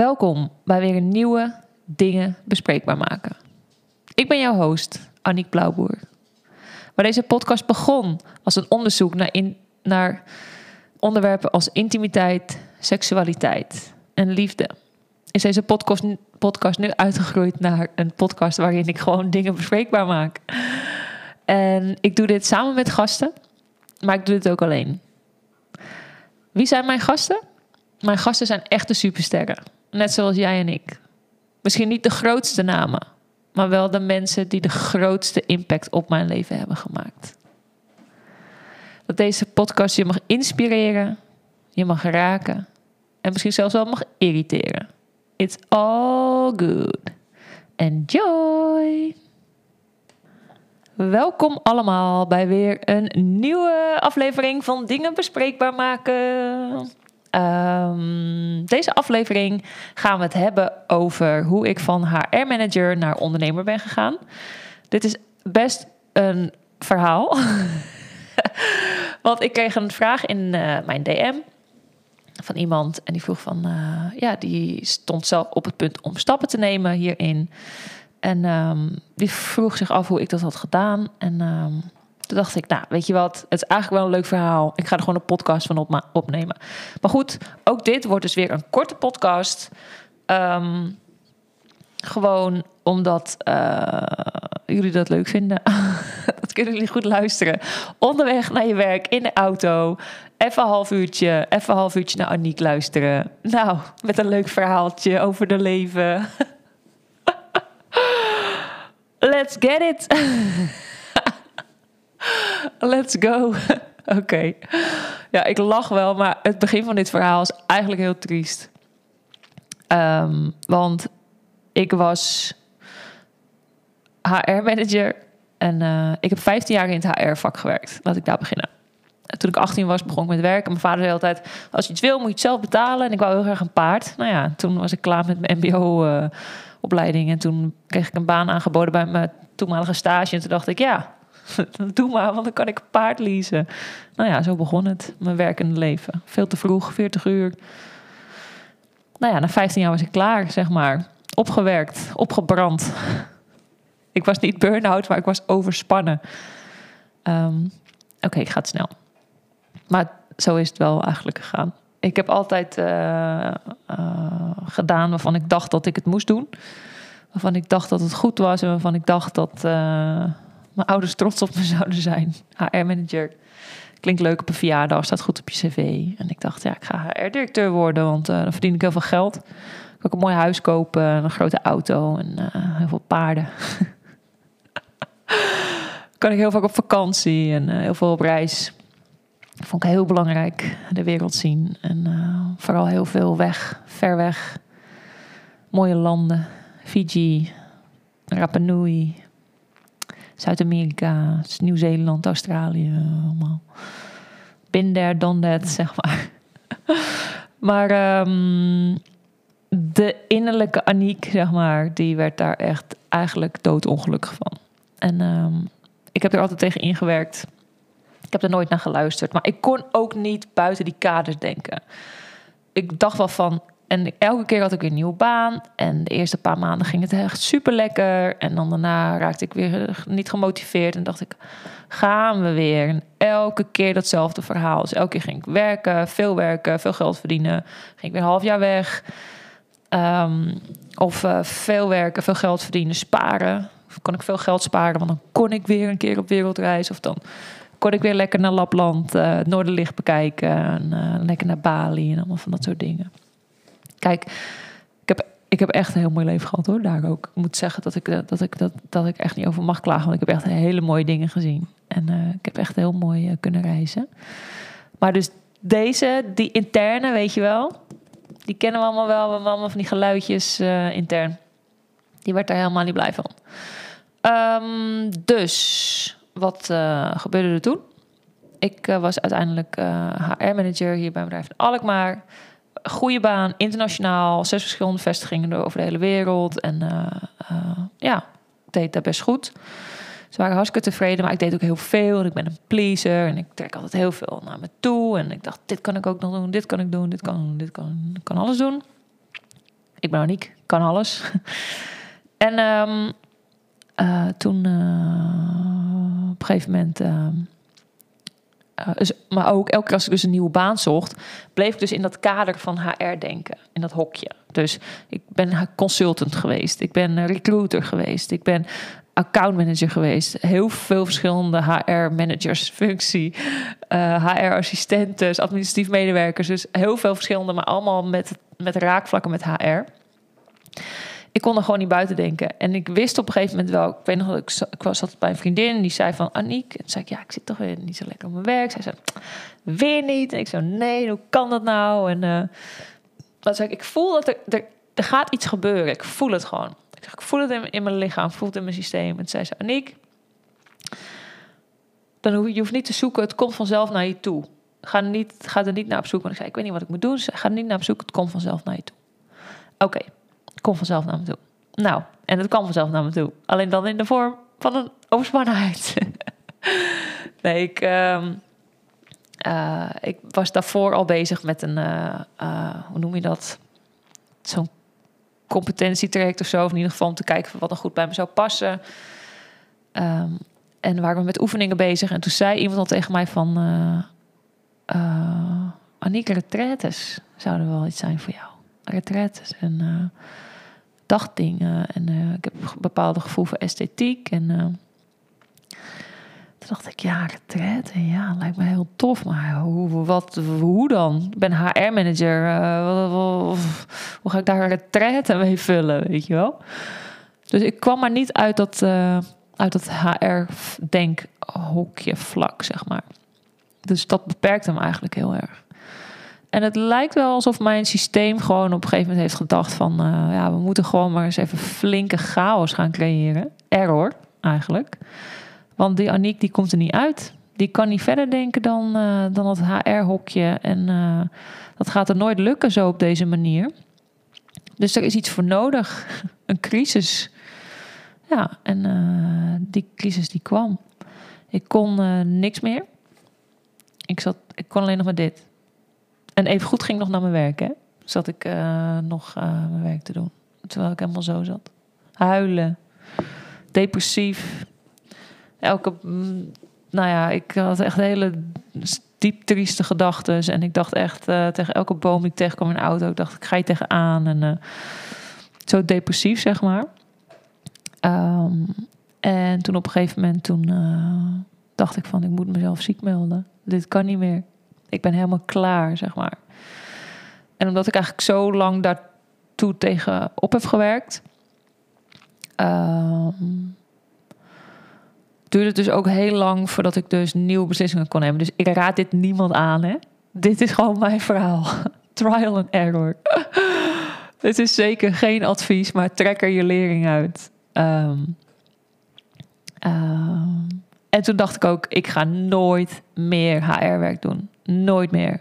Welkom bij weer een nieuwe Dingen Bespreekbaar Maken. Ik ben jouw host, Annick Blauwboer. Waar deze podcast begon als een onderzoek naar, in, naar onderwerpen als intimiteit, seksualiteit en liefde, is deze podcast, podcast nu uitgegroeid naar een podcast waarin ik gewoon dingen bespreekbaar maak. En ik doe dit samen met gasten, maar ik doe dit ook alleen. Wie zijn mijn gasten? Mijn gasten zijn echte supersterren. Net zoals jij en ik. Misschien niet de grootste namen, maar wel de mensen die de grootste impact op mijn leven hebben gemaakt. Dat deze podcast je mag inspireren, je mag raken en misschien zelfs wel mag irriteren. It's all good. Enjoy! Welkom allemaal bij weer een nieuwe aflevering van Dingen Bespreekbaar Maken. Um, deze aflevering gaan we het hebben over hoe ik van HR-manager naar ondernemer ben gegaan. Dit is best een verhaal. Want ik kreeg een vraag in uh, mijn DM van iemand en die vroeg van, uh, ja, die stond zelf op het punt om stappen te nemen hierin. En um, die vroeg zich af hoe ik dat had gedaan. En um, toen dacht ik, nou, weet je wat, het is eigenlijk wel een leuk verhaal. Ik ga er gewoon een podcast van op opnemen. Maar goed, ook dit wordt dus weer een korte podcast. Um, gewoon omdat uh, jullie dat leuk vinden. dat kunnen jullie goed luisteren. Onderweg naar je werk, in de auto. Even een half uurtje, even een half uurtje naar Aniek luisteren. Nou, met een leuk verhaaltje over de leven. Let's get it! Let's go. Oké. Ja, ik lach wel, maar het begin van dit verhaal is eigenlijk heel triest. Um, want ik was HR-manager en uh, ik heb 15 jaar in het HR-vak gewerkt. Laat ik daar beginnen. Toen ik 18 was, begon ik met werken. Mijn vader zei altijd: Als je iets wil, moet je het zelf betalen. En ik wou heel graag een paard. Nou ja, toen was ik klaar met mijn MBO-opleiding. Uh, en toen kreeg ik een baan aangeboden bij mijn toenmalige stage. En toen dacht ik: Ja, Doe maar, want dan kan ik een paard leasen. Nou ja, zo begon het, mijn werkende leven. Veel te vroeg, 40 uur. Nou ja, na 15 jaar was ik klaar, zeg maar. Opgewerkt, opgebrand. Ik was niet burn-out, maar ik was overspannen. Um, Oké, okay, ik ga het snel. Maar zo is het wel eigenlijk gegaan. Ik heb altijd uh, uh, gedaan waarvan ik dacht dat ik het moest doen. Waarvan ik dacht dat het goed was en waarvan ik dacht dat... Uh, mijn ouders trots op me zouden zijn. HR-manager. Klinkt leuk op een verjaardag, staat goed op je cv. En ik dacht, ja, ik ga HR-directeur worden, want uh, dan verdien ik heel veel geld. Ik kan ook een mooi huis kopen, een grote auto en uh, heel veel paarden. kan ik heel vaak op vakantie en uh, heel veel op reis. Vond ik heel belangrijk, de wereld zien. En vooral heel veel weg, ver weg. Mooie landen, Fiji, Rapa Nui, Zuid-Amerika, Nieuw-Zeeland, Australië, allemaal. Bin there, done that, zeg maar. maar um, de innerlijke Aniek, zeg maar, die werd daar echt eigenlijk doodongelukkig van. En um, ik heb er altijd tegen ingewerkt. Ik heb er nooit naar geluisterd. Maar ik kon ook niet buiten die kaders denken. Ik dacht wel van, en elke keer had ik een nieuwe baan. En de eerste paar maanden ging het echt super lekker. En dan daarna raakte ik weer niet gemotiveerd. En dacht ik, gaan we weer. En elke keer datzelfde verhaal. Dus elke keer ging ik werken, veel werken, veel geld verdienen. Ging ik weer een half jaar weg. Um, of uh, veel werken, veel geld verdienen, sparen. Of kon ik veel geld sparen, want dan kon ik weer een keer op wereldreis. Of dan kon ik weer lekker naar Lapland, uh, Noorderlicht bekijken. En uh, lekker naar Bali en allemaal van dat soort dingen. Kijk, ik heb, ik heb echt een heel mooi leven gehad hoor, daar ook. Ik moet zeggen dat ik, eh, dat, ik, dat, dat ik echt niet over mag klagen, want ik heb echt hele mooie dingen gezien. En uh, ik heb echt heel mooi uh, kunnen reizen. Maar dus deze, die interne, weet je wel, die kennen we allemaal wel. We hebben allemaal van die geluidjes uh, intern. Die werd daar helemaal niet blij van. Um, dus, wat gebeurde er toen? Ik was uiteindelijk HR-manager hier bij bedrijf Alkmaar goede baan, internationaal, zes verschillende vestigingen over de hele wereld. En uh, uh, ja, ik deed dat best goed. Ze waren hartstikke tevreden, maar ik deed ook heel veel. Ik ben een pleaser en ik trek altijd heel veel naar me toe. En ik dacht, dit kan ik ook nog doen, dit kan ik doen, dit kan, dit kan, kan alles doen. Ik ben Aniek, kan alles. en ehm, eh, toen op een gegeven moment... Ehm, dus, maar ook elke keer als ik dus een nieuwe baan zocht, bleef ik dus in dat kader van HR denken, in dat hokje. Dus ik ben consultant geweest, ik ben recruiter geweest, ik ben accountmanager geweest. Heel veel verschillende HR-managers, functie, HR-assistenten, administratief medewerkers. Dus heel veel verschillende, maar allemaal met, met raakvlakken met HR ik kon er gewoon niet buiten denken. En ik wist op een gegeven moment wel, ik weet nog, ik, ik was zat bij een vriendin die zei van Aniek. En zei ik, ja, ik zit toch weer niet zo lekker op mijn werk. Zij zei, weer niet. En ik zei, nee, hoe kan dat nou? En uh, dan zei ik, ik voel dat er, er, er gaat iets gebeuren. Ik voel het gewoon. Ik, ik voel het in, mijn lichaam, voel het in mijn systeem. En zei ze, Aniek, dan hoef je, hoeft niet te zoeken, het komt vanzelf naar je toe. Ga, niet, ga er niet naar op zoek. Want ik zei, ik weet niet wat ik moet doen. Ga er niet naar op zoek, het komt vanzelf naar je toe. Oké kom vanzelf naar me toe. Nou, en het kwam vanzelf naar me toe. Alleen dan in de vorm van een overspannenheid. nee, ik, uh, uh, ik was daarvoor al bezig met een, uh, hoe noem je dat? Zo'n competentietraject of zo. Of in ieder geval om te kijken wat er goed bij me zou passen. Um, en waren we met oefeningen bezig. En toen zei iemand al tegen mij van... Anieke, retretes zouden wel iets zijn voor jou. Retretes. En dagdingen. En uh, ik heb een bepaalde gevoel voor esthetiek. En uh, toen dacht ik, ja, retraite, ja, lijkt me heel tof. Maar hoe, wat, hoe dan? Ik ben HR-manager. Hoe ga ik daar retraite mee vullen, weet je wel? Dus ik kwam maar niet uit dat, uit dat HR-denkhokje vlak, zeg maar. Dus dat beperkte me eigenlijk heel erg. En het lijkt wel alsof mijn systeem gewoon op een gegeven moment heeft gedacht van... Uh, ja, we moeten gewoon maar eens even flinke chaos gaan creëren. Error, eigenlijk. Want die Aniek, die komt er niet uit. Die kan niet verder denken dan, uh, dan dat HR-hokje. En uh, dat gaat er nooit lukken zo op deze manier. Dus er is iets voor nodig. Een crisis. Ja, en die crisis die kwam. Ik kon niks meer. Ik, zat, ik kon alleen nog maar dit. En even goed ging nog naar mijn werk, hè? Zat ik uh, nog uh, mijn werk te doen. Terwijl ik helemaal zo zat. Huilen. Depressief. Elke... Mm, nou ja, ik had echt hele diep trieste gedachten. En ik dacht echt uh, tegen elke boom die ik tegenkwam in de auto... ik dacht, ik ga je tegenaan. En zo depressief, zeg maar. Um, en toen op een gegeven moment... toen dacht ik van, ik moet mezelf ziek melden. Dit kan niet meer ik ben helemaal klaar, zeg maar. En omdat ik eigenlijk zo lang daartoe tegenop heb gewerkt, um, duurde het dus ook heel lang voordat ik dus nieuwe beslissingen kon nemen. Dus ik raad dit niemand aan, hè. Dit is gewoon mijn verhaal. Trial and error. dit is zeker geen advies, maar trek er je lering uit. Um, um, en toen dacht ik ook, ik ga nooit meer HR-werk doen. Nooit meer.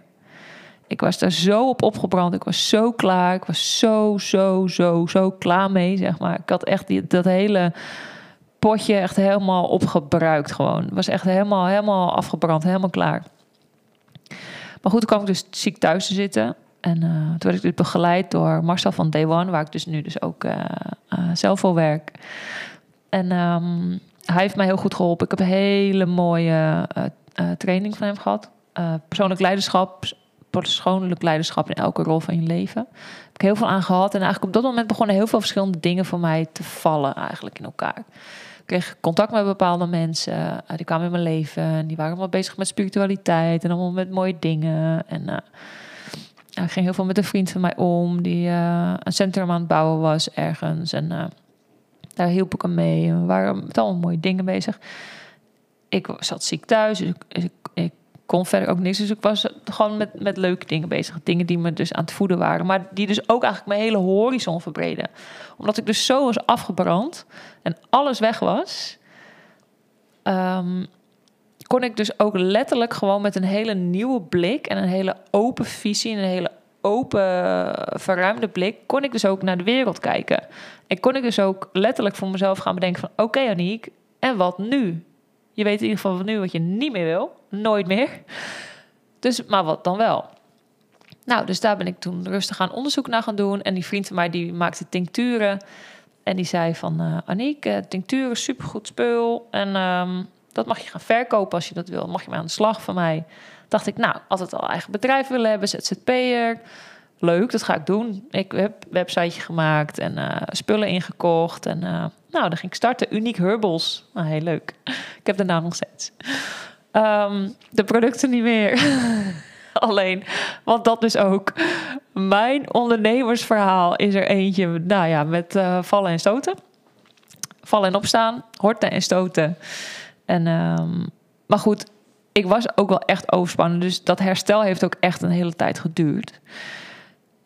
Ik was daar zo op opgebrand. Ik was zo klaar. Ik was zo, zo, zo, zo klaar mee, zeg maar. Ik had echt die, dat hele potje echt helemaal opgebruikt gewoon. Was echt helemaal, helemaal afgebrand, helemaal klaar. Maar goed, toen kwam ik dus ziek thuis te zitten. En uh, toen werd ik dus begeleid door Marcel van Day One, waar ik dus nu dus ook uh, uh, zelf voor werk. En um, hij heeft mij heel goed geholpen. Ik heb een hele mooie training van hem gehad. Uh, persoonlijk leiderschap, persoonlijk leiderschap in elke rol van je leven. Daar heb ik heel veel aan gehad. En eigenlijk op dat moment begonnen heel veel verschillende dingen voor mij te vallen eigenlijk in elkaar. Ik kreeg contact met bepaalde mensen. Uh, die kwamen in mijn leven. En die waren allemaal bezig met spiritualiteit. En allemaal met mooie dingen. En ik ging heel veel met een vriend van mij om. Die een centrum aan het bouwen was ergens. En daar hielp ik hem mee. We waren met allemaal mooie dingen bezig. Ik zat ziek thuis, dus ik, ik, kon verder ook niks. Dus ik was gewoon met, met leuke dingen bezig. Dingen die me dus aan het voeden waren. Maar die dus ook eigenlijk mijn hele horizon verbreden. Omdat ik dus zo was afgebrand en alles weg was... Um, kon ik dus ook letterlijk gewoon met een hele nieuwe blik... en een hele open visie en een hele open, verruimde blik... kon ik dus ook naar de wereld kijken. En kon ik dus ook letterlijk voor mezelf gaan bedenken van... oké okay, Aniek, en wat nu? Je weet in ieder geval van nu wat je niet meer wil. Nooit meer. Dus, maar wat dan wel? Nou, dus daar ben ik toen rustig aan onderzoek naar gaan doen. En die vriend van mij die maakte tincturen. En die zei van, uh, Aniek, uh, tincturen, supergoed spul. En ehm, dat mag je gaan verkopen als je dat wil. Mag je maar aan de slag van mij. Dacht ik, nou, altijd al eigen bedrijf willen hebben, ZZP'er. Leuk, dat ga ik doen. Ik heb een websiteje gemaakt en uh, spullen ingekocht. En nou, dan ging ik starten. Uniek Herbals. Nou, heel leuk. Ik heb de naam nog steeds. Um, de producten niet meer. Alleen, want dat is ook. Mijn ondernemersverhaal is er eentje, nou ja, met uh, vallen en stoten. Vallen en opstaan, horten en stoten. En, um, maar goed, ik was ook wel echt overspannen. Dus dat herstel heeft ook echt een hele tijd geduurd.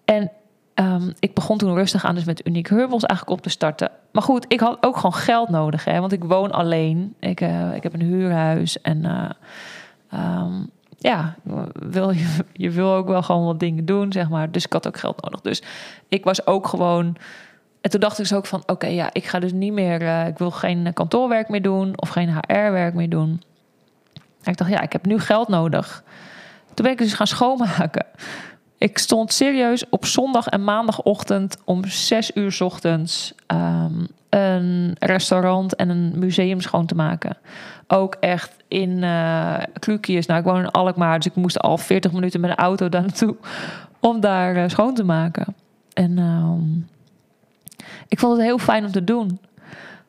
En um, ik begon toen rustig aan dus met Unique Herbals eigenlijk op te starten. Maar goed, ik had ook gewoon geld nodig, hè, want ik woon alleen. Ik, uh, ik heb een huurhuis en... Uh, um, ja, wil je, je wil ook wel gewoon wat dingen doen, zeg maar. Dus ik had ook geld nodig. Dus ik was ook gewoon. En toen dacht ik dus ook van: oké, ja, ik ga dus niet meer. Uh, ik wil geen kantoorwerk meer doen of geen HR-werk meer doen. En ik dacht, ja, ik heb nu geld nodig. Toen ben ik dus gaan schoonmaken. Ik stond serieus op zondag en maandagochtend om zes uur ochtends um, een restaurant en een museum schoon te maken. Ook echt in uh. Nou, ik woon in Alkmaar, dus ik moest al 40 minuten met de auto daar naartoe om daar uh, schoon te maken. En um, ik vond het heel fijn om te doen.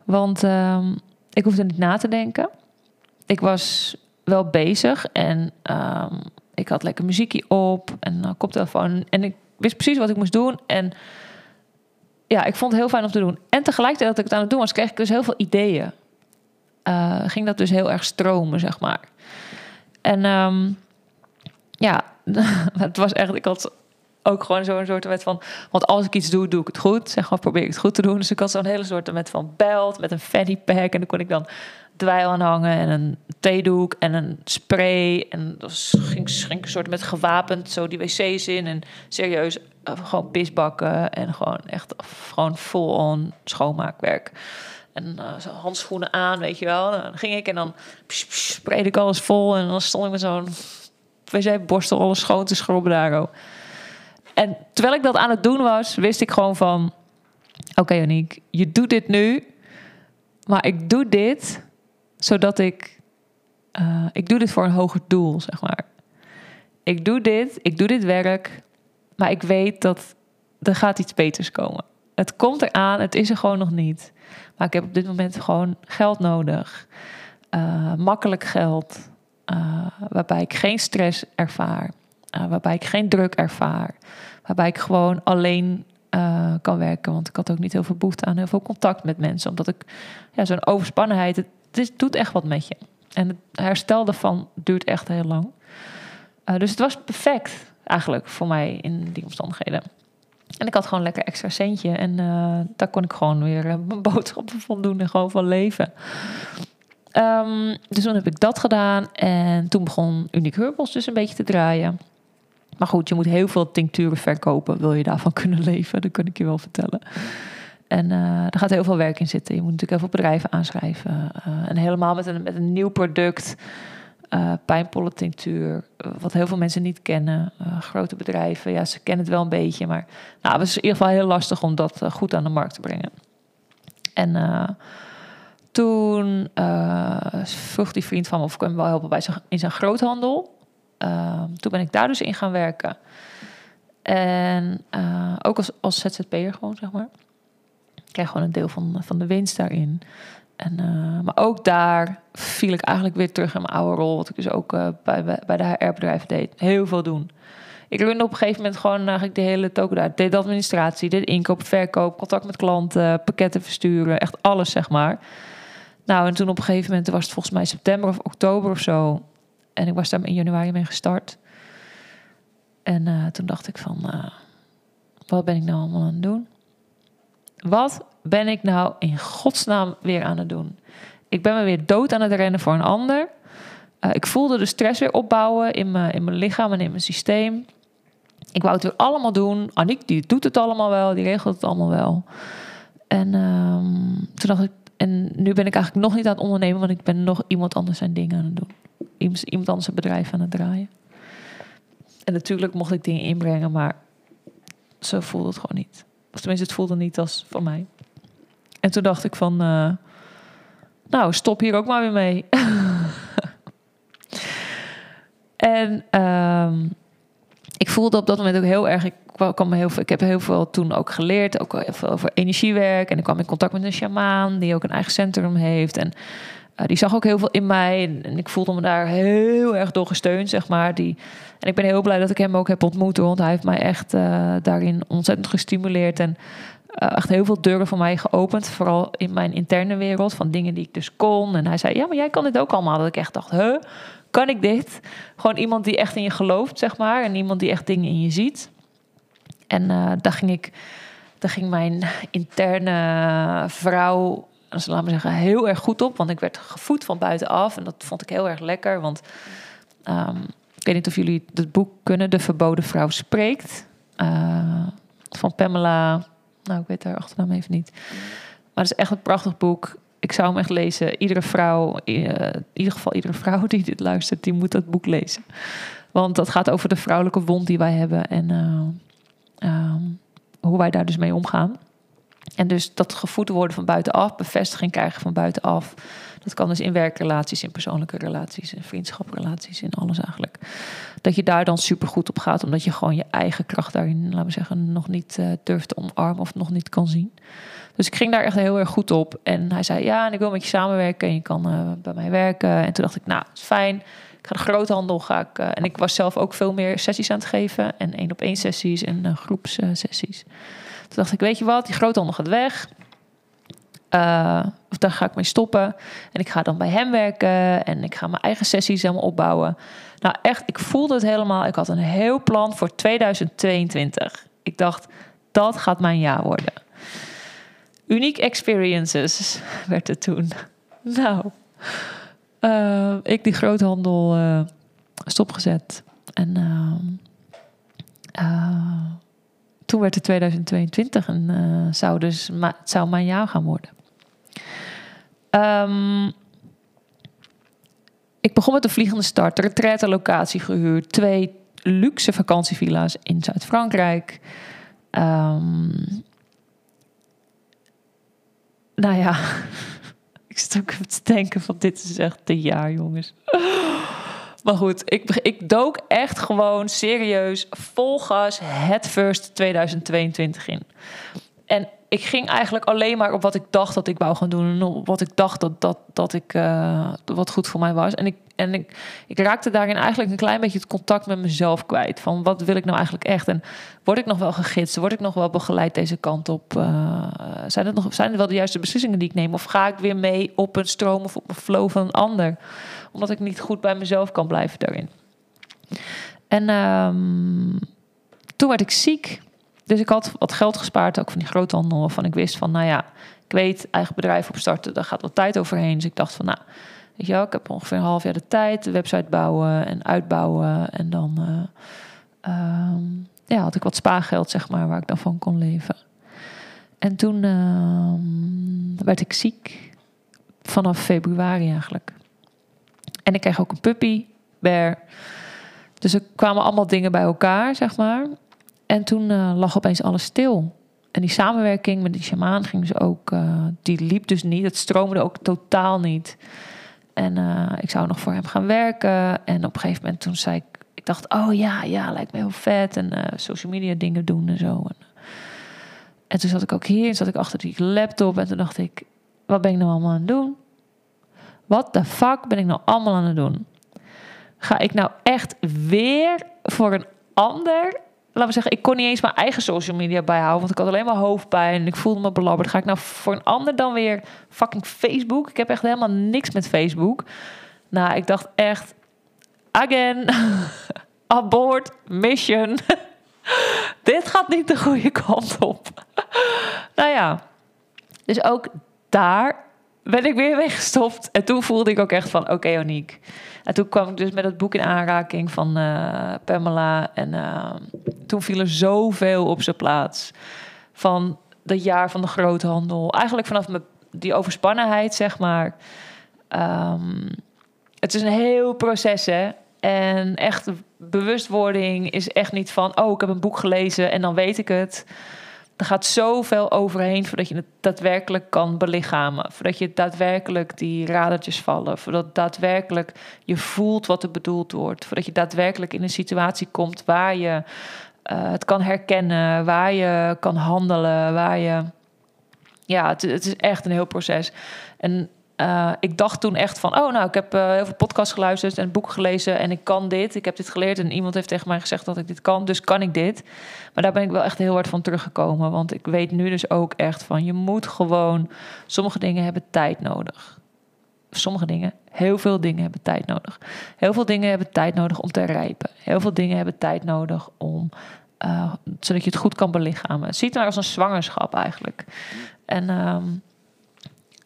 Want um, ik hoefde niet na te denken. Ik was wel bezig en ik had lekker muziekje op en uh, koptelefoon. En ik wist precies wat ik moest doen. En ja, ik vond het heel fijn om te doen. En tegelijkertijd dat ik het aan het doen was, kreeg ik dus heel veel ideeën. Uh, ging dat dus heel erg stromen, zeg maar. En um, ja, het was echt, ik had ook gewoon zo'n soort met van, want als ik iets doe, doe ik het goed. Zeg maar, probeer ik het goed te doen. Dus ik had zo'n hele soort met van belt, met een fanny pack. En dan kon ik dan dweil aan hangen en een theedoek en een spray. En dan ging, ging een soort met gewapend zo die wc's in. En serieus uh, gewoon pisbakken en gewoon echt gewoon full-on schoonmaakwerk. En uh, handschoenen aan, weet je wel. Dan ging ik en dan sprayde ik alles vol. En dan stond ik met zo'n wc-borstel alles schoon te schrobben daar. En terwijl ik dat aan het doen was, wist ik gewoon van... Oké, okay, Janiek, je doet dit nu. Maar ik doe dit zodat ik... Uh, ik doe dit voor een hoger doel, zeg maar. Ik doe dit, ik doe dit werk. Maar ik weet dat er gaat iets beters komen. Het komt eraan, het is er gewoon nog niet. Maar ik heb op dit moment gewoon geld nodig. Uh, makkelijk geld. Uh, waarbij ik geen stress ervaar. Waarbij ik geen druk ervaar. Waarbij ik gewoon alleen kan werken. Want ik had ook niet heel veel behoefte aan heel veel contact met mensen. Omdat ik ja, zo'n overspannenheid, het, doet echt wat met je. En het herstel daarvan duurt echt heel lang. dus het was perfect eigenlijk voor mij in die omstandigheden. En ik had gewoon lekker extra centje. En uh, daar kon ik gewoon weer uh, mijn boodschappen van doen en gewoon van leven. Um, dus toen heb ik dat gedaan. En toen begon Unique Herbals dus een beetje te draaien. Maar goed, je moet heel veel tincturen verkopen. Wil je daarvan kunnen leven? Dat kan ik je wel vertellen. En uh, er gaat heel veel werk in zitten. Je moet natuurlijk heel veel bedrijven aanschrijven. en helemaal met een, met een nieuw product uh, pijnpollentinctuur, uh, wat heel veel mensen niet kennen. Grote bedrijven, ja, ze kennen het wel een beetje, maar nou, het is in ieder geval heel lastig om dat goed aan de markt te brengen. En toen vroeg die vriend van me of ik hem wel helpen bij zijn, in zijn groothandel. Ehm, toen ben ik daar dus in gaan werken. En ook als, als ZZP'er gewoon, zeg maar. Krijg gewoon een deel van, van de winst daarin. En, uh, maar ook daar viel ik eigenlijk weer terug in mijn oude rol. Wat ik dus ook uh, bij, bij de HR-bedrijven deed. Heel veel doen. Ik runde op een gegeven moment gewoon eigenlijk de hele token daar. Deed administratie, deed inkoop, verkoop, contact met klanten, pakketten versturen. Echt alles, zeg maar. Nou, en toen op een gegeven moment was het volgens mij september of oktober of zo. En ik was daar in januari mee gestart. En uh, toen dacht ik van, wat ben ik nou allemaal aan het doen? Wat ben ik nou in godsnaam weer aan het doen? Ik ben me weer dood aan het rennen voor een ander. Uh, ik voelde de stress weer opbouwen in mijn, in mijn lichaam en in mijn systeem. Ik wou het weer allemaal doen. Aniek die doet het allemaal wel, die regelt het allemaal wel. En um, toen dacht ik, en nu ben ik eigenlijk nog niet aan het ondernemen, want ik ben nog iemand anders zijn dingen aan het doen. Iemand anders een bedrijf aan het draaien. en natuurlijk mocht ik dingen inbrengen, maar zo voelde het gewoon niet. Of tenminste, het voelde niet als van mij. En toen dacht ik van, uh, nou, stop hier ook maar weer mee. en um, ik voelde op dat moment ook heel erg. Ik, kwam heel veel, ik heb heel veel toen ook geleerd, ook heel veel over energiewerk. En ik kwam in contact met een shamaan die ook een eigen centrum heeft. En uh, die zag ook heel veel in mij. En, ik voelde me daar heel erg door gesteund, zeg maar. Die, en ik ben heel blij dat ik hem ook heb ontmoet. Want hij heeft mij echt uh, daarin ontzettend gestimuleerd. En uh, echt heel veel deuren voor mij geopend. Vooral in mijn interne wereld. Van dingen die ik dus kon. En hij zei, ja, maar jij kan dit ook allemaal. Dat ik echt dacht, huh? Kan ik dit? Gewoon iemand die echt in je gelooft, zeg maar. En iemand die echt dingen in je ziet. En daar ging ik... Daar ging mijn interne vrouw dus laat me zeggen, heel erg goed op. Want ik werd gevoed van buitenaf. En dat vond ik heel erg lekker. Want um, ik weet niet of jullie het boek kunnen. De Verboden Vrouw Spreekt. Uh, van Pamela. Nou, ik weet haar achternaam even niet. Maar het is echt een prachtig boek. Ik zou hem echt lezen. Iedere vrouw, uh, in ieder geval iedere vrouw die dit luistert, die moet dat boek lezen. Want dat gaat over de vrouwelijke wond die wij hebben. En uh, um, hoe wij daar dus mee omgaan. En dus dat gevoed worden van buitenaf, bevestiging krijgen van buitenaf. Dat kan dus in werkrelaties, in persoonlijke relaties, in vriendschaprelaties, in alles eigenlijk. Dat je daar dan super goed op gaat, omdat je gewoon je eigen kracht daarin, laten we zeggen, nog niet uh, durft te omarmen of nog niet kan zien. Dus ik ging daar echt heel erg goed op. En hij zei: Ja, en ik wil met je samenwerken en je kan uh, bij mij werken. En toen dacht ik: Nou, is fijn. Ik ga de groothandel. Ga ik, uh, en ik was zelf ook veel meer sessies aan het geven. En één op één sessies en groepssessies. Toen dacht ik, weet je wat, die groothandel gaat weg. Uh, of daar ga ik mee stoppen. En ik ga dan bij hem werken. En ik ga mijn eigen sessies helemaal opbouwen. Nou echt, ik voelde het helemaal. Ik had een heel plan voor 2022. Ik dacht, dat gaat mijn jaar worden. Unique experiences werd het toen. Nou, uh, ik die groothandel uh, stopgezet. En toen werd het 2022 en zou dus het zou mijn jaar gaan worden. Um, ik begon met een vliegende start, retraite locatie gehuurd, twee luxe vakantievilla's in Zuid-Frankrijk. Um, nou ja, ik even te denken van dit is echt de jaar, jongens. Maar goed, ik, ik dook echt gewoon serieus vol gas het first 2022 in. En ik ging eigenlijk alleen maar op wat ik dacht dat ik wou gaan doen. En op wat ik dacht dat, dat, dat ik uh, wat goed voor mij was. En, ik, en ik, ik raakte daarin eigenlijk een klein beetje het contact met mezelf kwijt. Van wat wil ik nou eigenlijk echt? En word ik nog wel gegidst? Word ik nog wel begeleid deze kant op? Uh, zijn, het nog, zijn het wel de juiste beslissingen die ik neem? Of ga ik weer mee op een stroom of op een flow van een ander? Omdat ik niet goed bij mezelf kan blijven daarin. En um, toen werd ik ziek. Dus ik had wat geld gespaard, ook van die groothandel. Waarvan ik wist van, nou ja, ik weet, eigen bedrijf opstarten, daar gaat wat tijd overheen. Dus ik dacht van, nou, weet je wel, ik heb ongeveer een half jaar de tijd. De website bouwen en uitbouwen. En dan uh, um, ja, had ik wat spaargeld, zeg maar, waar ik dan van kon leven. En toen uh, werd ik ziek. Vanaf februari eigenlijk. En ik kreeg ook een puppy, Bear. Dus er kwamen allemaal dingen bij elkaar, zeg maar. En toen uh, lag opeens alles stil. En die samenwerking met die shamaan ging dus ook, uh, die liep dus niet. Het stroomde ook totaal niet. En uh, ik zou nog voor hem gaan werken. En op een gegeven moment toen zei ik, ik dacht, oh ja, ja, lijkt me heel vet. En social media dingen doen en zo. En, en toen zat ik ook hier, zat ik achter die laptop. En toen dacht ik, wat ben ik nou allemaal aan het doen? Wat de fuck ben ik nou allemaal aan het doen? Ga ik nou echt weer voor een ander laten we zeggen, ik kon niet eens mijn eigen social media bijhouden. Want ik had alleen maar hoofdpijn en ik voelde me belabberd. Ga ik nou voor een ander dan weer fucking Facebook? Ik heb echt helemaal niks met Facebook. Nou, ik dacht echt, again, abort, mission. Dit gaat niet de goede kant op. nou ja, dus ook daar ben ik weer weggestopt. En toen voelde ik ook echt van, oké okay, Oniek. En toen kwam ik dus met het boek in aanraking van uh, Pamela. En uh, toen viel er zoveel op zijn plaats. Van dat jaar van de groothandel. Eigenlijk vanaf die overspannenheid, zeg maar. Um, het is een heel proces, hè. En echt bewustwording is echt niet van, oh, ik heb een boek gelezen en dan weet ik het. Er gaat zoveel overheen voordat je het daadwerkelijk kan belichamen. Voordat je daadwerkelijk die radertjes vallen. Voordat daadwerkelijk je voelt wat er bedoeld wordt. Voordat je daadwerkelijk in een situatie komt waar je uh, het kan herkennen. Waar je kan handelen. Waar je. Ja, het, het is echt een heel proces. En uh, ik dacht toen echt van, oh nou, ik heb uh, heel veel podcasts geluisterd en boeken gelezen en ik kan dit. Ik heb dit geleerd en iemand heeft tegen mij gezegd dat ik dit kan, dus kan ik dit. Maar daar ben ik wel echt heel hard van teruggekomen, want ik weet nu dus ook echt van, je moet gewoon, sommige dingen hebben tijd nodig. Sommige dingen, heel veel dingen hebben tijd nodig. Heel veel dingen hebben tijd nodig om te rijpen. Heel veel dingen hebben tijd nodig om, uh, zodat je het goed kan belichamen. Ziet het maar als een zwangerschap eigenlijk. En... Um,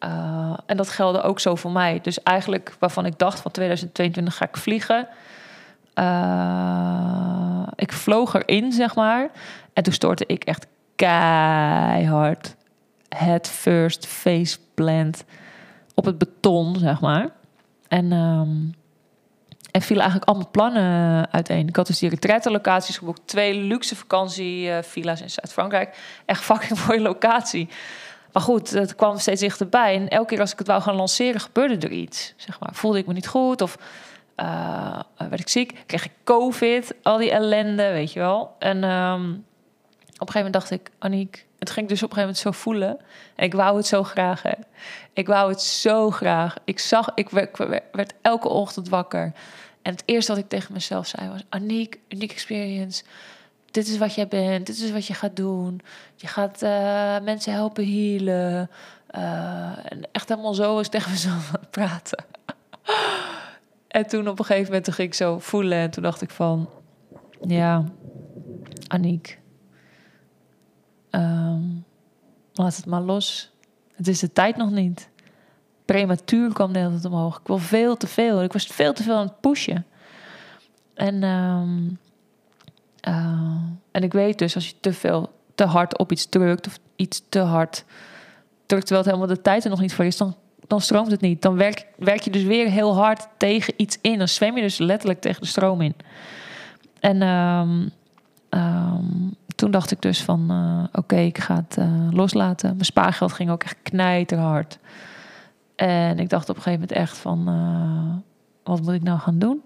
uh, en dat geldde ook zo voor mij. Dus eigenlijk waarvan ik dacht van 2022 ga ik vliegen. Uh, ik vloog erin, zeg maar. En toen stortte ik echt keihard het first face plant op het beton, zeg maar. En, um, en vielen eigenlijk allemaal plannen uiteen. Ik had dus die retraite-locaties geboekt. Twee luxe vakantievilla's in Zuid-Frankrijk. Echt fucking mooie locatie. Maar goed, het kwam steeds dichterbij. En elke keer als ik het wou gaan lanceren, gebeurde er iets. Zeg maar. Voelde ik me niet goed of uh, werd ik ziek. Kreeg ik COVID, al die ellende, weet je wel. En um, op een gegeven moment dacht ik, Aniek... Het ging dus op een gegeven moment zo voelen. En ik wou het zo graag. Hè. Ik wou het zo graag. Ik zag, ik werd, werd elke ochtend wakker. En het eerste wat ik tegen mezelf zei was... Aniek, unique experience dit is wat jij bent, dit is wat je gaat doen. Je gaat uh, mensen helpen healen. Uh, en echt helemaal zo is tegen mezelf praten. en toen op een gegeven moment ging ik zo voelen. En toen dacht ik van... Ja, Aniek. Um, laat het maar los. Het is de tijd nog niet. Prematuur kwam de hele tijd omhoog. Ik wil veel te veel. Ik was veel te veel aan het pushen. En... Um, uh, en ik weet dus als je te veel, te hard op iets drukt of iets te hard drukt terwijl het helemaal de tijd er nog niet voor is, dan, dan stroomt het niet. Dan werk, werk je dus weer heel hard tegen iets in. Dan zwem je dus letterlijk tegen de stroom in. En um, um, toen dacht ik dus van, uh, oké, ik ga het uh, loslaten. Mijn spaargeld ging ook echt knijterhard. En ik dacht op een gegeven moment echt van, wat moet ik nou gaan doen?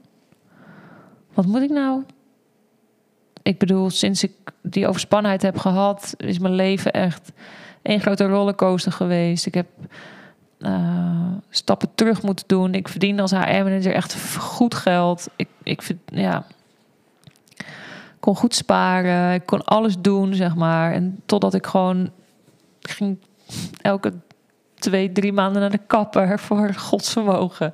Wat moet ik nou? Ik bedoel, sinds ik die overspannenheid heb gehad, is mijn leven echt een grote rollercoaster geweest. Ik heb uh, stappen terug moeten doen. Ik verdien als HR-manager echt goed geld. Ik, ik ja, kon goed sparen. Ik kon alles doen, zeg maar. En totdat ik gewoon ging elke twee, drie maanden naar de kapper voor godsvermogen.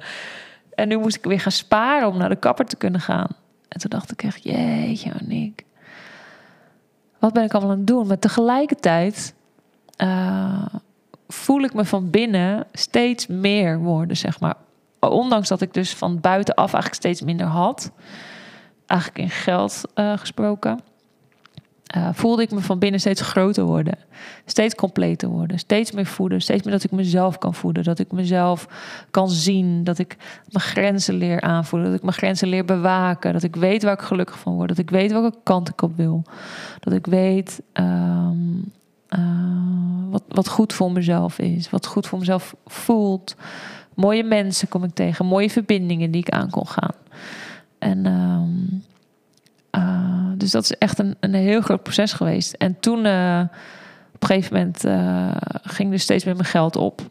En nu moest ik weer gaan sparen om naar de kapper te kunnen gaan. En toen dacht ik echt, jeetje, Nick. Wat ben ik allemaal aan het doen? Maar tegelijkertijd uh, voel ik me van binnen steeds meer worden, zeg maar. Ondanks dat ik dus van buitenaf eigenlijk steeds minder had. Eigenlijk in geld uh, gesproken. Uh, voelde ik me van binnen steeds groter worden. Steeds completer worden. Steeds meer voeden. Steeds meer dat ik mezelf kan voeden. Dat ik mezelf kan zien. Dat ik mijn grenzen leer aanvoelen. Dat ik mijn grenzen leer bewaken. Dat ik weet waar ik gelukkig van word. Dat ik weet welke kant ik op wil. Dat ik weet um, uh, wat, wat goed voor mezelf is. Wat goed voor mezelf voelt. Mooie mensen kom ik tegen. Mooie verbindingen die ik aan kon gaan. En... Uh, dus dat is echt een, een heel groot proces geweest. En toen uh, op een gegeven moment uh, ging dus steeds meer mijn geld op.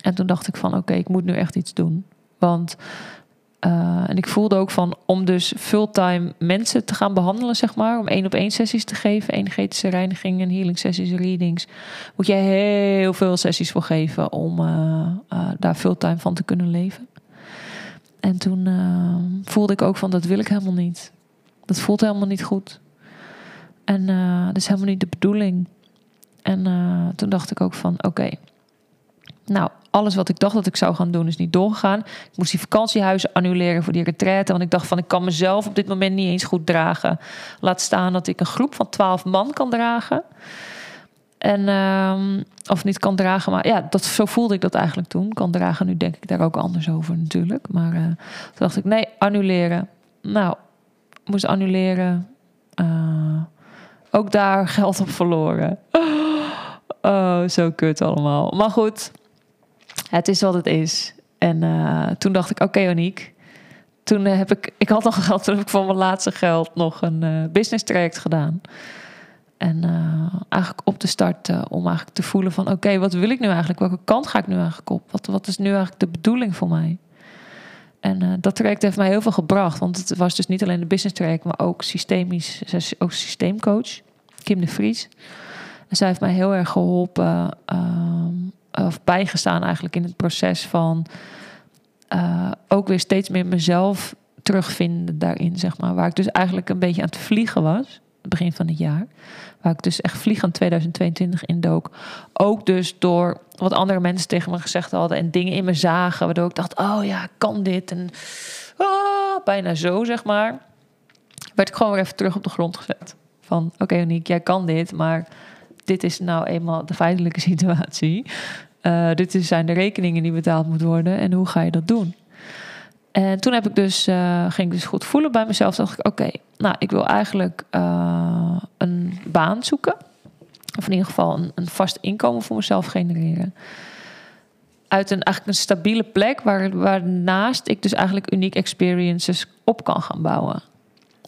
En toen dacht ik van oké, ik moet nu echt iets doen. Want en ik voelde ook van om dus fulltime mensen te gaan behandelen, zeg maar, om één op één sessies te geven, energetische reiniging en healing sessies, readings, moet je heel veel sessies voor geven om daar fulltime van te kunnen leven. En toen voelde ik ook van dat wil ik helemaal niet. Dat voelt helemaal niet goed. En uh, dat is helemaal niet de bedoeling. En uh, toen dacht ik ook van oké. Nou, alles wat ik dacht dat ik zou gaan doen is niet doorgegaan. Ik moest die vakantiehuizen annuleren voor die retraite. Want ik dacht van ik kan mezelf op dit moment niet eens goed dragen. Laat staan dat ik een groep van twaalf man kan dragen. En, ehm, of niet kan dragen, maar ja, dat, zo voelde ik dat eigenlijk toen. Kan dragen, nu denk ik daar ook anders over natuurlijk. Maar uh, toen dacht ik, nee, annuleren. Nou, moest annuleren. Uh, ook daar geld op verloren. Oh, zo kut allemaal. Maar goed, het is wat het is. En uh, toen dacht ik, oké, okay, Oniek. Toen heb ik, ik had al geld, toen heb ik van mijn laatste geld nog een uh, business traject gedaan. En eigenlijk op te starten om eigenlijk te voelen van... oké, wat wil ik nu eigenlijk? Welke kant ga ik nu eigenlijk op? Wat, wat is nu eigenlijk de bedoeling voor mij? En uh, dat traject heeft mij heel veel gebracht. Want het was dus niet alleen de business traject... maar ook systemisch, ook systeemcoach. Kim de Vries. En zij heeft mij heel erg geholpen... Uh, of bijgestaan eigenlijk in het proces van... Uh, ook weer steeds meer mezelf terugvinden daarin, zeg maar. Waar ik dus eigenlijk een beetje aan het vliegen was begin van het jaar. Waar ik dus echt vliegend 2022 in dook. Ook dus door wat andere mensen tegen me gezegd hadden en dingen in me zagen. Waardoor ik dacht, oh ja, kan dit? En oh, bijna zo, zeg maar. Werd ik gewoon weer even terug op de grond gezet. Van, oké okay, Oniek, jij kan dit, maar dit is nou eenmaal de feitelijke situatie. Uh, dit zijn de rekeningen die betaald moeten worden. En hoe ga je dat doen? En toen heb ik dus, uh, ging ik dus goed voelen bij mezelf. dacht ik, oké, nou, ik wil eigenlijk uh, een baan zoeken. Of in ieder geval een, vast inkomen voor mezelf genereren. Uit een eigenlijk een stabiele plek waar, waarnaast ik dus eigenlijk unieke experiences op kan gaan bouwen.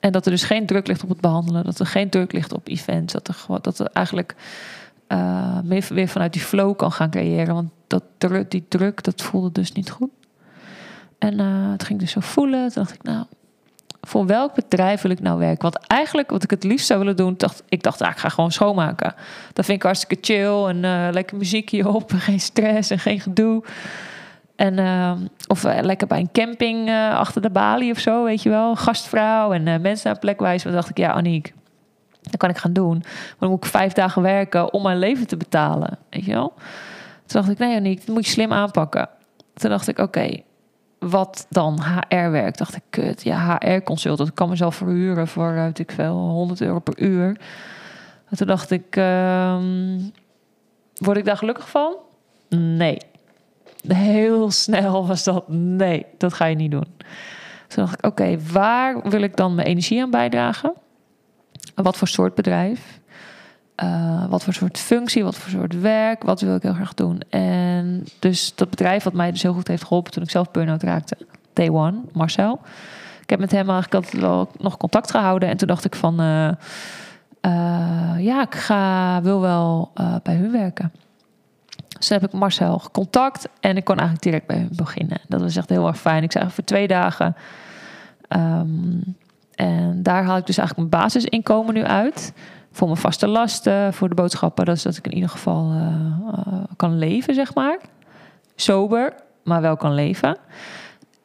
En dat er dus geen druk ligt op het behandelen, dat er geen druk ligt op events, dat er, dat er eigenlijk uh, meer weer vanuit die flow kan gaan creëren. Want dat, die druk, dat voelde dus niet goed. En het ging dus zo voelen. Toen dacht ik, nou, voor welk bedrijf wil ik nou werken? Want eigenlijk wat ik het liefst zou willen doen, dacht ik dacht, ah, ik ga gewoon schoonmaken. Dat vind ik hartstikke chill en uh, lekker muziekje op, en geen stress en geen gedoe. En, uh, of lekker bij een camping achter de balie of zo, weet je wel. Gastvrouw en mensen naar plek wijzen. Toen dacht ik, ja, Aniek, dat kan ik gaan doen. Maar dan moet ik vijf dagen werken om mijn leven te betalen, weet je wel. Toen dacht ik, nee Aniek, dat moet je slim aanpakken. Toen dacht ik, oké, wat dan HR-werk. Dacht ik, kut, ja, HR-consultant. Kan mezelf verhuren voor, weet ik veel, 100 euro per uur. En toen dacht ik, um, word ik daar gelukkig van? Nee. Heel snel was dat, nee, dat ga je niet doen. Toen dacht ik, oké, waar wil ik dan mijn energie aan bijdragen? Wat voor soort bedrijf? Uh, wat voor soort functie, wat voor soort werk, wat wil ik heel graag doen. En dus dat bedrijf wat mij dus heel goed heeft geholpen toen ik zelf burn-out raakte, Day One, Marcel. Ik heb met hem eigenlijk altijd wel nog contact gehouden. En toen dacht ik van, uh, ja, ik ga, wil wel bij hun werken. Dus toen heb ik Marcel contact en ik kon eigenlijk direct bij hun beginnen. Dat was echt heel erg fijn. Ik zei voor twee dagen. Um, en daar haal ik dus eigenlijk mijn basisinkomen nu uit voor mijn vaste lasten, voor de boodschappen. Dat is dat ik in ieder geval uh, uh, kan leven, zeg maar. Sober, maar wel kan leven.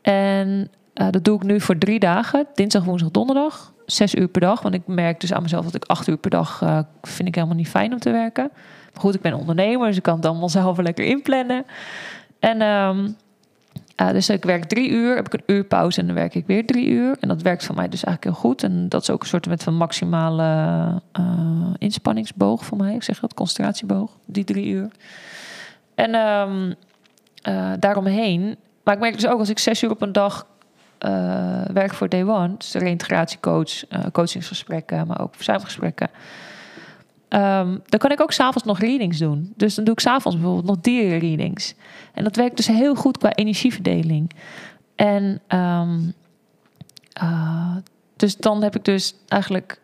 En uh, dat doe ik nu voor drie dagen. Dinsdag, woensdag, donderdag. Zes uur per dag. Want ik merk dus aan mezelf dat ik acht uur per dag vind ik helemaal niet fijn om te werken. Maar goed, ik ben ondernemer, dus ik kan het allemaal zelf lekker inplannen. En um, uh, dus ik werk drie uur, heb ik een uur pauze en dan werk ik weer drie uur. En dat werkt voor mij dus eigenlijk heel goed. En dat is ook een soort van maximale uh, inspanningsboog voor mij. Ik zeg dat, concentratieboog, die drie uur. En um, uh, daaromheen, maar ik merk dus ook als ik zes uur op een dag werk voor Day One, dus de reintegratiecoach, coachingsgesprekken, maar ook verzuimgesprekken Um, dan kan ik ook s'avonds nog readings doen. Dus dan doe ik s'avonds bijvoorbeeld nog dierenreadings. En dat werkt dus heel goed qua energieverdeling. En um, uh, dus dan heb ik dus eigenlijk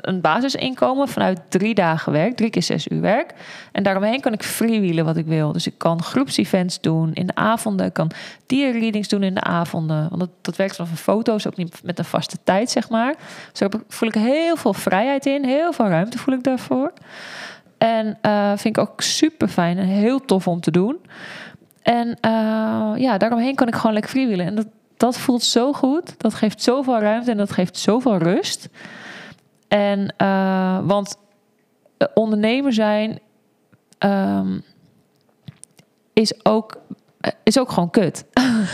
een basisinkomen vanuit drie dagen werk, drie keer zes uur werk. En daaromheen kan ik freewheelen wat ik wil. Dus ik kan groepsevents doen in de avonden. Ik kan dierreadings doen in de avonden. Want dat, werkt vanaf foto's, ook niet met een vaste tijd, zeg maar. Dus daar voel ik heel veel vrijheid in. Heel veel ruimte voel ik daarvoor. En uh, vind ik ook super fijn en heel tof om te doen. En uh, ja, daaromheen kan ik gewoon lekker freewheelen. En dat, dat voelt zo goed. Dat geeft zoveel ruimte en dat geeft zoveel rust. En uh, want ondernemer zijn um, is, ook, is ook gewoon kut.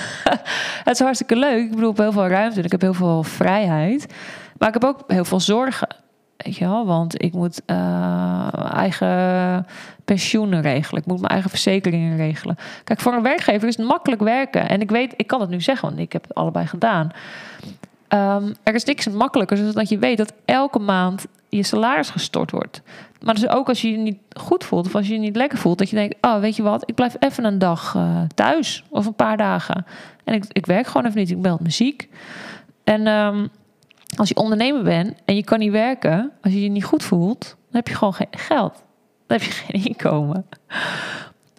het is hartstikke leuk. Ik bedoel, ik heb heel veel ruimte en ik heb heel veel vrijheid. Maar ik heb ook heel veel zorgen. Weet je wel? Want ik moet uh, eigen pensioenen regelen. Ik moet mijn eigen verzekeringen regelen. Kijk, voor een werkgever is het makkelijk werken. En ik weet, ik kan het nu zeggen, want ik heb het allebei gedaan. Um, er is niks makkelijker dan dat je weet dat elke maand je salaris gestort wordt. Maar dus ook als je je niet goed voelt of als je je niet lekker voelt, dat je denkt: Oh, weet je wat, ik blijf even een dag uh, thuis of een paar dagen. En ik, ik werk gewoon even niet, ik ben muziek. En um, als je ondernemer bent en je kan niet werken, als je je niet goed voelt, dan heb je gewoon geen geld. Dan heb je geen inkomen.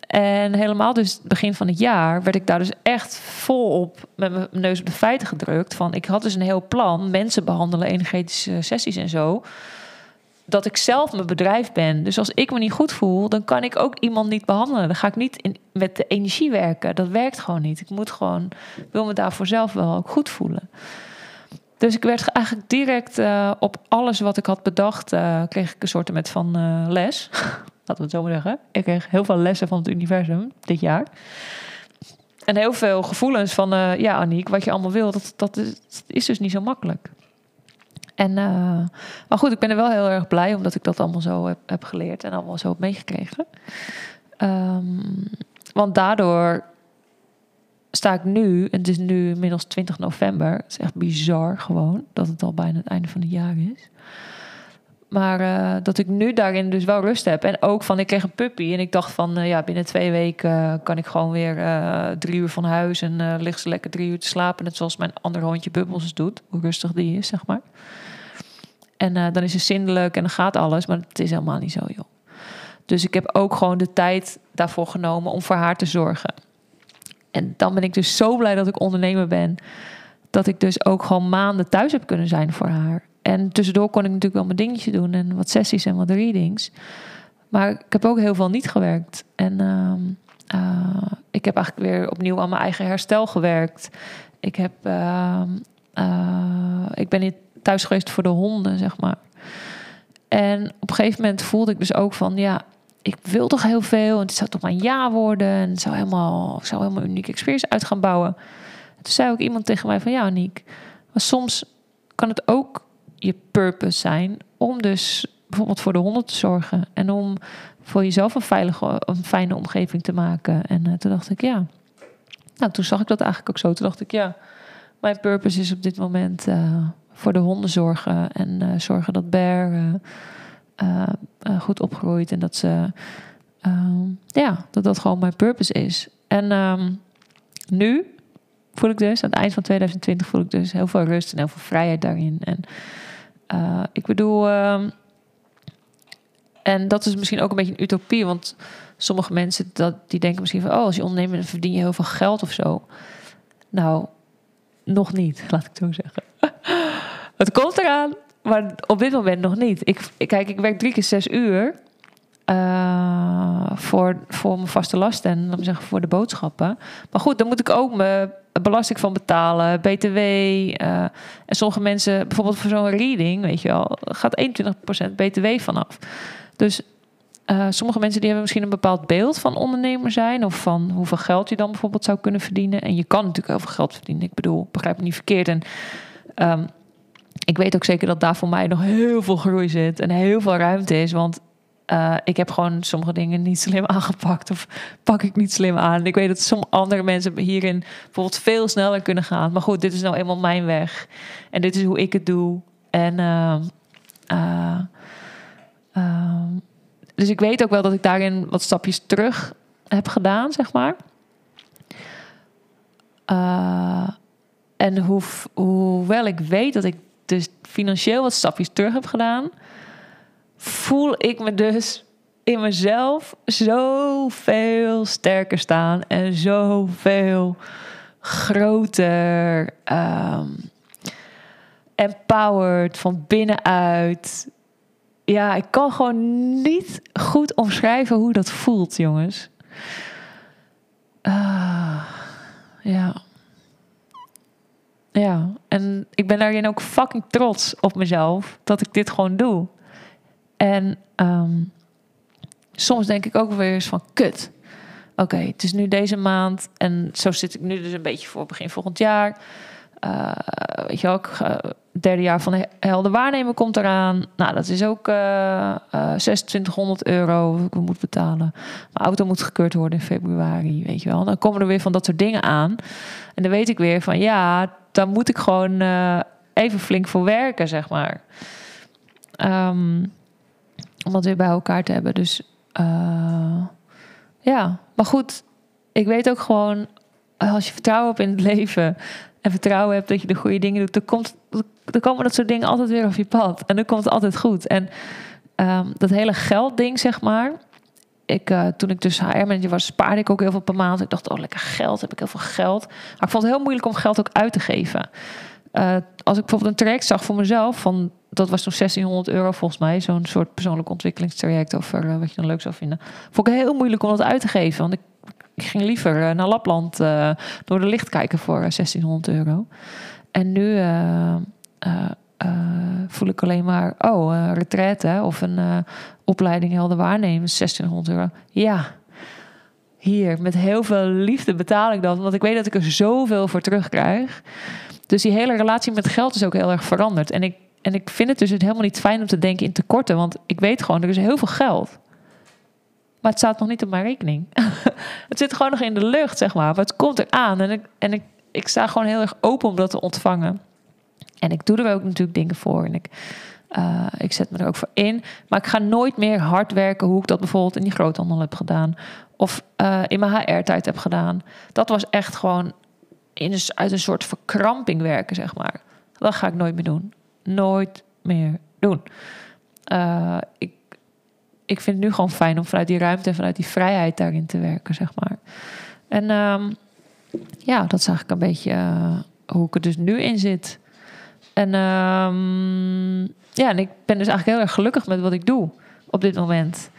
En helemaal dus begin van het jaar werd ik daar dus echt volop met mijn neus op de feiten gedrukt. Van ik had dus een heel plan, mensen behandelen, energetische sessies en zo. Dat ik zelf mijn bedrijf ben. Dus als ik me niet goed voel, dan kan ik ook iemand niet behandelen. Dan ga ik niet met de energie werken. Dat werkt gewoon niet. Ik moet gewoon, wil me daarvoor zelf wel ook goed voelen. Dus ik werd eigenlijk direct uh, op alles wat ik had bedacht, uh, kreeg ik een soort met van uh, les. Laten we het zo maar zeggen. Ik kreeg heel veel lessen van het universum dit jaar. En heel veel gevoelens van, ja Aniek, wat je allemaal wil, dat, dat, is, is dus niet zo makkelijk. En, maar goed, ik ben er wel heel erg blij omdat ik dat allemaal zo heb, heb geleerd en allemaal zo heb meegekregen. Um, want daardoor sta ik nu, en het is nu inmiddels 20 november. Het is echt bizar gewoon dat het al bijna het einde van het jaar is. Maar uh, dat ik nu daarin dus wel rust heb. En ook van, ik kreeg een puppy. En ik dacht van, uh, ja, binnen twee weken uh, kan ik gewoon weer drie uur van huis. En ligt ze lekker drie uur te slapen. Net zoals mijn ander hondje Bubbles doet. Hoe rustig die is, zeg maar. En dan is ze zindelijk en dan gaat alles. Maar het is helemaal niet zo, joh. Dus ik heb ook gewoon de tijd daarvoor genomen om voor haar te zorgen. En dan ben ik dus zo blij dat ik ondernemer ben. Dat ik dus ook gewoon maanden thuis heb kunnen zijn voor haar. En tussendoor kon ik natuurlijk wel mijn dingetje doen en wat sessies en wat readings. Maar ik heb ook heel veel niet gewerkt. En uh, uh, ik heb eigenlijk weer opnieuw aan mijn eigen herstel gewerkt. Ik, heb, uh, ik ben niet thuis geweest voor de honden, zeg maar. En op een gegeven moment voelde ik dus ook van, ja, ik wil toch heel veel. En het zou toch maar een ja worden. En zou helemaal, ik zou helemaal een unieke experience uit gaan bouwen. toen zei ook iemand tegen mij van ja, Niek. Maar soms kan het ook je purpose zijn om dus bijvoorbeeld voor de honden te zorgen. En om voor jezelf een veilige, een fijne omgeving te maken. En uh, toen dacht ik ja. Nou, toen zag ik dat eigenlijk ook zo. Toen dacht ik ja, mijn purpose is op dit moment uh, voor de honden zorgen. En uh, zorgen dat Bear goed opgegroeid en dat ze, uh, ja, dat dat gewoon mijn purpose is. En um, nu voel ik dus, aan het eind van 2020 voel ik dus heel veel rust en heel veel vrijheid daarin. En uh, ik bedoel, um, en dat is misschien ook een beetje een utopie, want sommige mensen dat, die denken misschien van, oh, als je ondernemer dan verdien je heel veel geld of zo. Nou, nog niet, laat ik zo zeggen. het komt eraan. Maar op dit moment nog niet. Ik, kijk, ik werk drie keer zes uur. Uh, voor, voor mijn vaste lasten en dan zeggen voor de boodschappen. Maar goed, dan moet ik ook mijn belasting van betalen, BTW. Eh, en sommige mensen, bijvoorbeeld voor zo'n reading, weet je wel, gaat 21% BTW vanaf. Dus uh, sommige mensen die hebben misschien een bepaald beeld van ondernemer zijn. Of van hoeveel geld je dan bijvoorbeeld zou kunnen verdienen. En je kan natuurlijk heel veel geld verdienen. Ik bedoel, begrijp me niet verkeerd. En um, ik weet ook zeker dat daar voor mij nog heel veel groei zit en heel veel ruimte is. Want uh, ik heb gewoon sommige dingen niet slim aangepakt of pak ik niet slim aan. Ik weet dat sommige andere mensen hierin bijvoorbeeld veel sneller kunnen gaan. Maar goed, dit is nou eenmaal mijn weg. En dit is hoe ik het doe. En uh, uh, dus ik weet ook wel dat ik daarin wat stapjes terug heb gedaan, zeg maar. en hoe, hoewel ik weet dat ik dus financieel wat stapjes terug heb gedaan, voel ik me dus in mezelf zoveel sterker staan en zoveel groter, um, empowered van binnenuit. Ja, ik kan gewoon niet goed omschrijven hoe dat voelt, jongens. Uh, ja. Ja, en ik ben daarin ook fucking trots op mezelf dat ik dit gewoon doe. En um, soms denk ik ook weer eens van kut. Oké, het is nu deze maand en zo zit ik nu dus een beetje voor begin volgend jaar. Uh, weet je ook, derde jaar van de helder waarnemen komt eraan. Nou, dat is ook uh, uh, 2600 euro ik moet betalen. Mijn auto moet gekeurd worden in februari, weet je wel. Dan komen er weer van dat soort dingen aan. En dan weet ik weer van ja, dan moet ik gewoon uh, even flink voor werken, zeg maar. Um, om dat weer bij elkaar te hebben. Dus uh, ja, maar goed. Ik weet ook gewoon, als je vertrouwen hebt in het leven en vertrouwen hebt dat je de goede dingen doet, dan, komt, dan komen dat soort dingen altijd weer op je pad. En dan komt het altijd goed. En um, dat hele geldding, zeg maar. Ik, uh, toen ik dus HR-manager was, spaarde ik ook heel veel per maand. Ik dacht, oh, lekker geld, heb ik heel veel geld. Maar ik vond het heel moeilijk om geld ook uit te geven. Als ik bijvoorbeeld een traject zag voor mezelf, van, dat was toen 1600 euro volgens mij, zo'n soort persoonlijk ontwikkelingstraject over uh, wat je dan leuk zou vinden. Vond ik heel moeilijk om dat uit te geven, want ik, ik ging liever uh, naar Lapland door de licht kijken voor 1600 euro. En nu voel ik alleen maar, oh, retraite of een opleiding helder waarnemen, 1600 euro. Ja, hier, met heel veel liefde betaal ik dat, want ik weet dat ik er zoveel voor terugkrijg. Dus die hele relatie met geld is ook heel erg veranderd. En ik, en ik vind het dus helemaal niet fijn om te denken in tekorten. Want ik weet gewoon, er is heel veel geld. Maar het staat nog niet op mijn rekening. het zit gewoon nog in de lucht, zeg maar. Maar het komt eraan. En ik, en ik, ik sta gewoon heel erg open om dat te ontvangen. En ik doe er ook natuurlijk dingen voor. En ik, uh, ik zet me er ook voor in. Maar ik ga nooit meer hard werken hoe ik dat bijvoorbeeld in die groothandel heb gedaan. Of uh, in mijn HR-tijd heb gedaan. Dat was echt gewoon in een, uit een soort verkramping werken, zeg maar. Dat ga ik nooit meer doen. Nooit meer doen. Uh, ik, ik vind het nu gewoon fijn om vanuit die ruimte en vanuit die vrijheid daarin te werken, zeg maar. En um, ja, dat is eigenlijk een beetje uh, hoe ik er dus nu in zit. En um, ja, en ik ben dus eigenlijk heel erg gelukkig met wat ik doe op dit moment.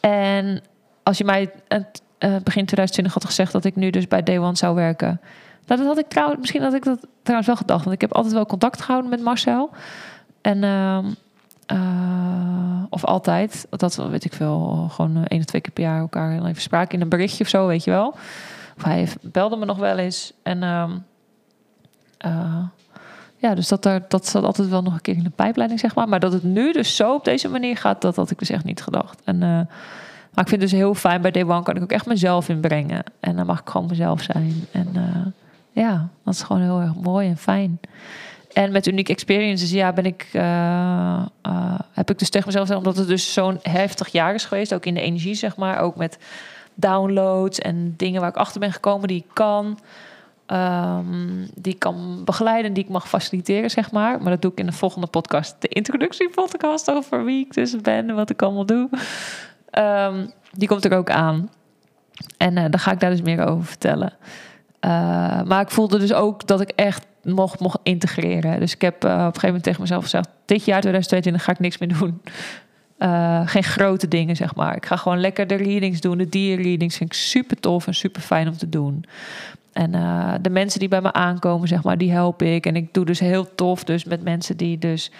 En als je mij uh, begin 2020 had gezegd dat ik nu dus bij Day One zou werken, nou, dat had ik trouwens, misschien had ik dat trouwens wel gedacht. Want ik heb altijd wel contact gehouden met Marcel. En, uh, uh, of altijd, dat weet ik veel, gewoon uh, één of twee keer per jaar elkaar even spraken in een berichtje of zo, weet je wel. Of hij belde me nog wel eens. En uh, ja, dus dat, er, dat zat altijd wel nog een keer in de pijpleiding, zeg maar. Maar dat het nu dus zo op deze manier gaat, dat had ik dus echt niet gedacht. En, maar ik vind het dus heel fijn, bij Day One kan ik ook echt mezelf inbrengen. En dan mag ik gewoon mezelf zijn. En ja, dat is gewoon heel erg mooi en fijn. En met Unique Experiences, ja, ben ik, uh, uh, heb ik dus tegen mezelf gezegd, omdat het dus zo'n heftig jaar is geweest, ook in de energie, zeg maar, ook met downloads en dingen waar ik achter ben gekomen die ik kan, um, die ik kan begeleiden, die ik mag faciliteren, zeg maar. Maar dat doe ik in de volgende podcast, de introductiepodcast over wie ik dus ben en wat ik allemaal doe. Um, die komt er ook aan. En uh, dan ga ik daar dus meer over vertellen. Uh, maar ik voelde dus ook dat ik echt mocht, mocht integreren. Dus ik heb uh, op een gegeven moment tegen mezelf gezegd: dit jaar 2022 ga ik niks meer doen. Uh, geen grote dingen, zeg maar. Ik ga gewoon lekker de readings doen. De dierreadings vind ik super tof en super fijn om te doen. En de mensen die bij me aankomen, zeg maar, die help ik. En ik doe dus heel tof dus met mensen die dus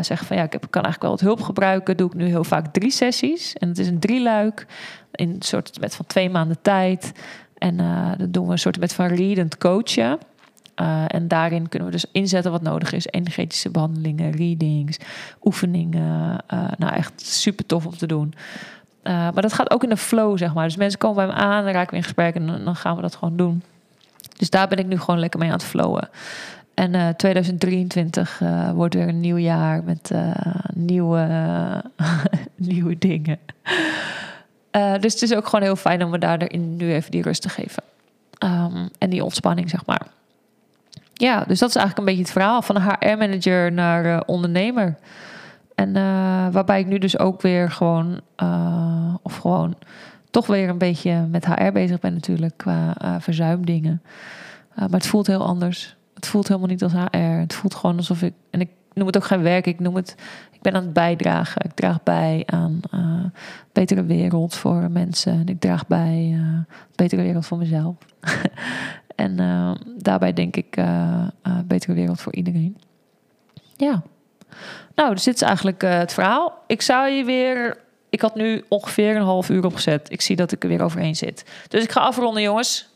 zeggen van... ja, ik kan eigenlijk wel wat hulp gebruiken. Doe ik nu heel vaak drie sessies. En het is een drieluik in een soort met van twee maanden tijd... En uh, dat doen we een soort met van readend coachen. Uh, en daarin kunnen we dus inzetten wat nodig is. Energetische behandelingen, readings, oefeningen. Uh, nou, echt super tof om te doen. maar dat gaat ook in de flow, zeg maar. Dus mensen komen bij me aan, dan raken we in gesprek en dan gaan we dat gewoon doen. Dus daar ben ik nu gewoon lekker mee aan het flowen. En 2023 wordt weer een nieuw jaar met nieuwe, nieuwe dingen. Uh, dus het is ook gewoon heel fijn om me daarin nu even die rust te geven. Um, en die ontspanning, zeg maar. Ja, dus dat is eigenlijk een beetje het verhaal van HR-manager naar uh, ondernemer. En uh, waarbij ik nu dus ook weer gewoon, of gewoon toch weer een beetje met HR bezig ben natuurlijk, qua verzuimdingen. maar het voelt heel anders. Het voelt helemaal niet als HR. Het voelt gewoon alsof ik, en ik noem het ook geen werk, ik noem het ik ben aan het bijdragen. Ik draag bij aan een betere wereld voor mensen. En ik draag bij een betere wereld voor mezelf. en uh, daarbij denk ik een betere wereld voor iedereen. Ja. Nou, dus dit is eigenlijk het verhaal. Ik zou je weer... Ik had nu ongeveer een half uur opgezet. Ik zie dat ik er weer overheen zit. Dus ik ga afronden, jongens.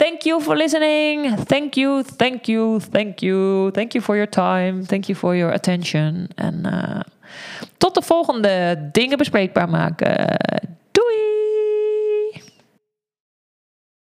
Thank you for listening. Thank you, thank you, thank you. Thank you for your time. Thank you for your attention. En uh, tot de volgende dingen bespreekbaar maken. Doei!